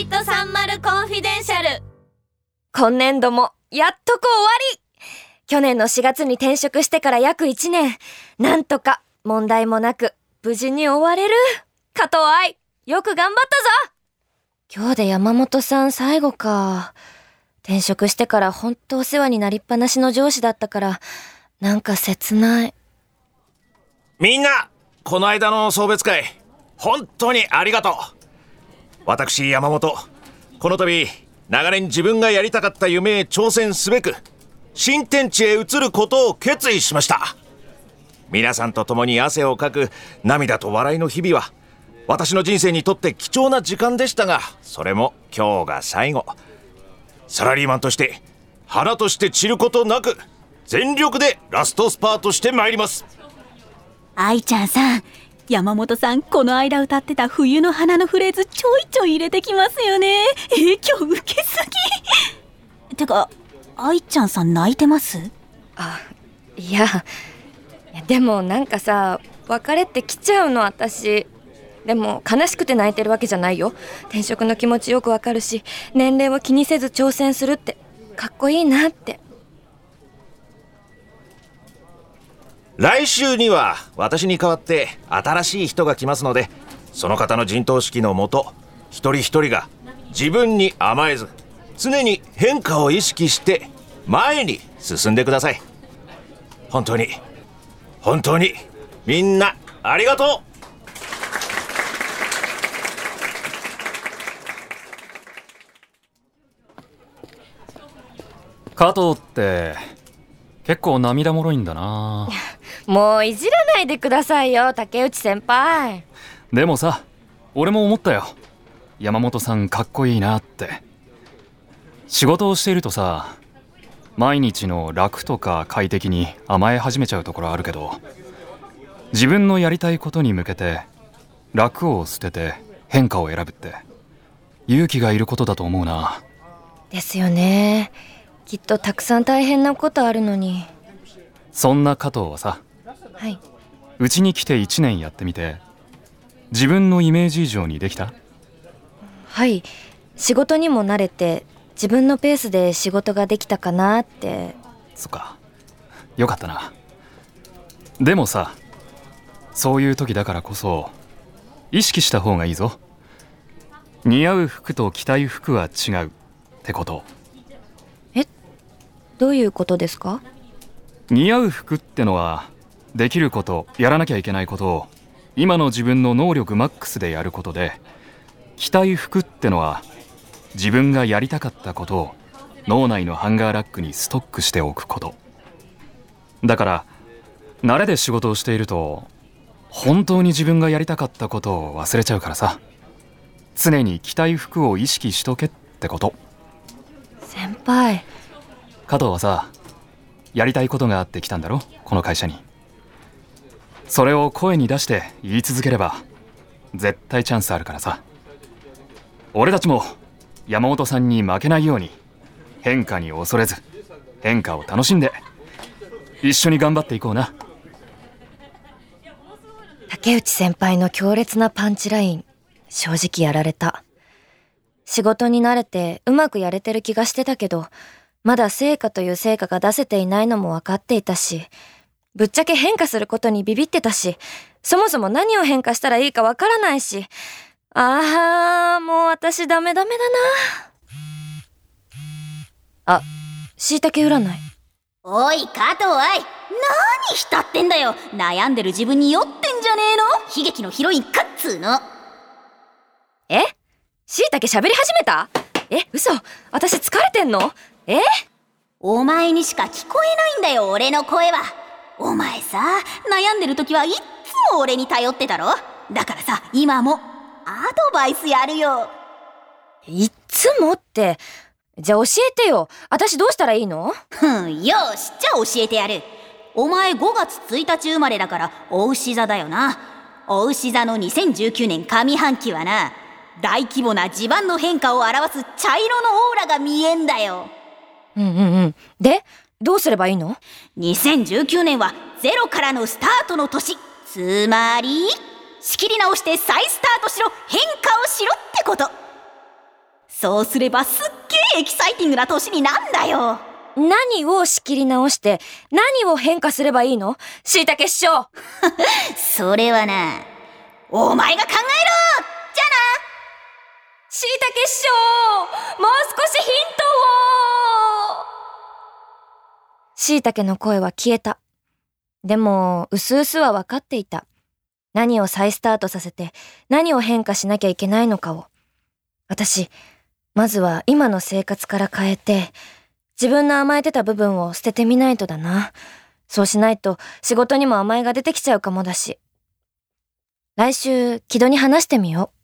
ミット30コンフィデンシャル。今年度もやっとこ終わり。去年の4月に転職してから約1年。なんとか問題もなく無事に終われる加藤愛。よく頑張ったぞ。今日で山本さん最後か。転職してからほんとお世話になりっぱなしの上司だったからなんか切ない。みんなこの間の送別会本当にありがとう私山本。この度長年自分がやりたかった夢へ挑戦すべく新天地へ移ることを決意しました。皆さんと共に汗をかく涙と笑いの日々は私の人生にとって貴重な時間でしたがそれも今日が最後。サラリーマンとして花として散ることなく全力でラストスパートしてまいります。愛ちゃんさん山本さんこの間歌ってた冬の花のフレーズちょいちょい入れてきますよね。影響受けすぎ。てか愛ちゃんさん泣いてます？あいやでもなんかさ別れって来ちゃうの私。でも悲しくて泣いてるわけじゃないよ。転職の気持ちよくわかるし年齢を気にせず挑戦するってかっこいいなって来週には私に代わって新しい人が来ますのでその方の陣頭指揮のもと一人一人が自分に甘えず常に変化を意識して前に進んでください。本当に本当にみんなありがとう。加藤って結構涙もろいんだな。もういじらないでくださいよ竹内先輩。でもさ俺も思ったよ。山本さんかっこいいなって。仕事をしているとさ毎日の楽とか快適に甘え始めちゃうところあるけど自分のやりたいことに向けて楽を捨てて変化を選ぶって勇気がいることだと思うな。ですよね。きっとたくさん大変なことあるのに。そんな加藤はさはい。うちに来て1年やってみて自分のイメージ以上にできた？はい。仕事にも慣れて自分のペースで仕事ができたかなって。そっか。よかったな。でもさそういう時だからこそ意識した方がいいぞ。似合う服と着たい服は違うってこと。どういうことですか？似合う服ってのはできることやらなきゃいけないことを今の自分の能力マックスでやることで着たい服ってのは自分がやりたかったことを脳内のハンガーラックにストックしておくこと。だから慣れで仕事をしていると本当に自分がやりたかったことを忘れちゃうからさ。常に着たい服を意識しとけってこと。先輩。加藤はさやりたいことがあって来たんだろ？この会社にそれを声に出して言い続ければ絶対チャンスあるからさ。俺たちも山本さんに負けないように変化に恐れず変化を楽しんで一緒に頑張っていこうな。竹内先輩の強烈なパンチライン正直やられた。仕事に慣れてうまくやれてる気がしてたけどまだ成果という成果が出せていないのも分かっていたしぶっちゃけ変化することにビビってたしそもそも何を変化したらいいか分からないしあーもう私ダメダメだな。あしいたけ占い？おい加藤愛何浸ってんだよ。悩んでる自分に酔ってんじゃねえの？悲劇のヒロインかっつーの。え？しいたけ喋り始めた？え嘘。私疲れてんの？え？お前にしか聞こえないんだよ俺の声はお前さ悩んでる時はいっつも俺に頼ってたろ。だからさ今もアドバイスやるよ。いっつもってじゃあ教えてよ。私どうしたらいいの？ふんよしじゃあ教えてやる。お前5月1日生まれだからお牛座だよな。お牛座の2019年上半期はな大規模な地盤の変化を表す茶色のオーラが見えんだよ。うんうんうん。で？どうすればいいの？2019年はゼロからのスタートの年。つまり仕切り直して再スタートしろ。変化をしろってこと。そうすればすっげえエキサイティングな年になんだよ。何を仕切り直して、何を変化すればいいの？椎茸師匠。それはなお前が考えろ！じゃあな。椎茸師匠もう少しヒントを椎茸の声は消えた。でも、うすうすは分かっていた。何を再スタートさせて、何を変化しなきゃいけないのかを。私、まずは今の生活から変えて、自分の甘えてた部分を捨ててみないとだな。そうしないと仕事にも甘えが出てきちゃうかもだし。来週、木戸に話してみよう。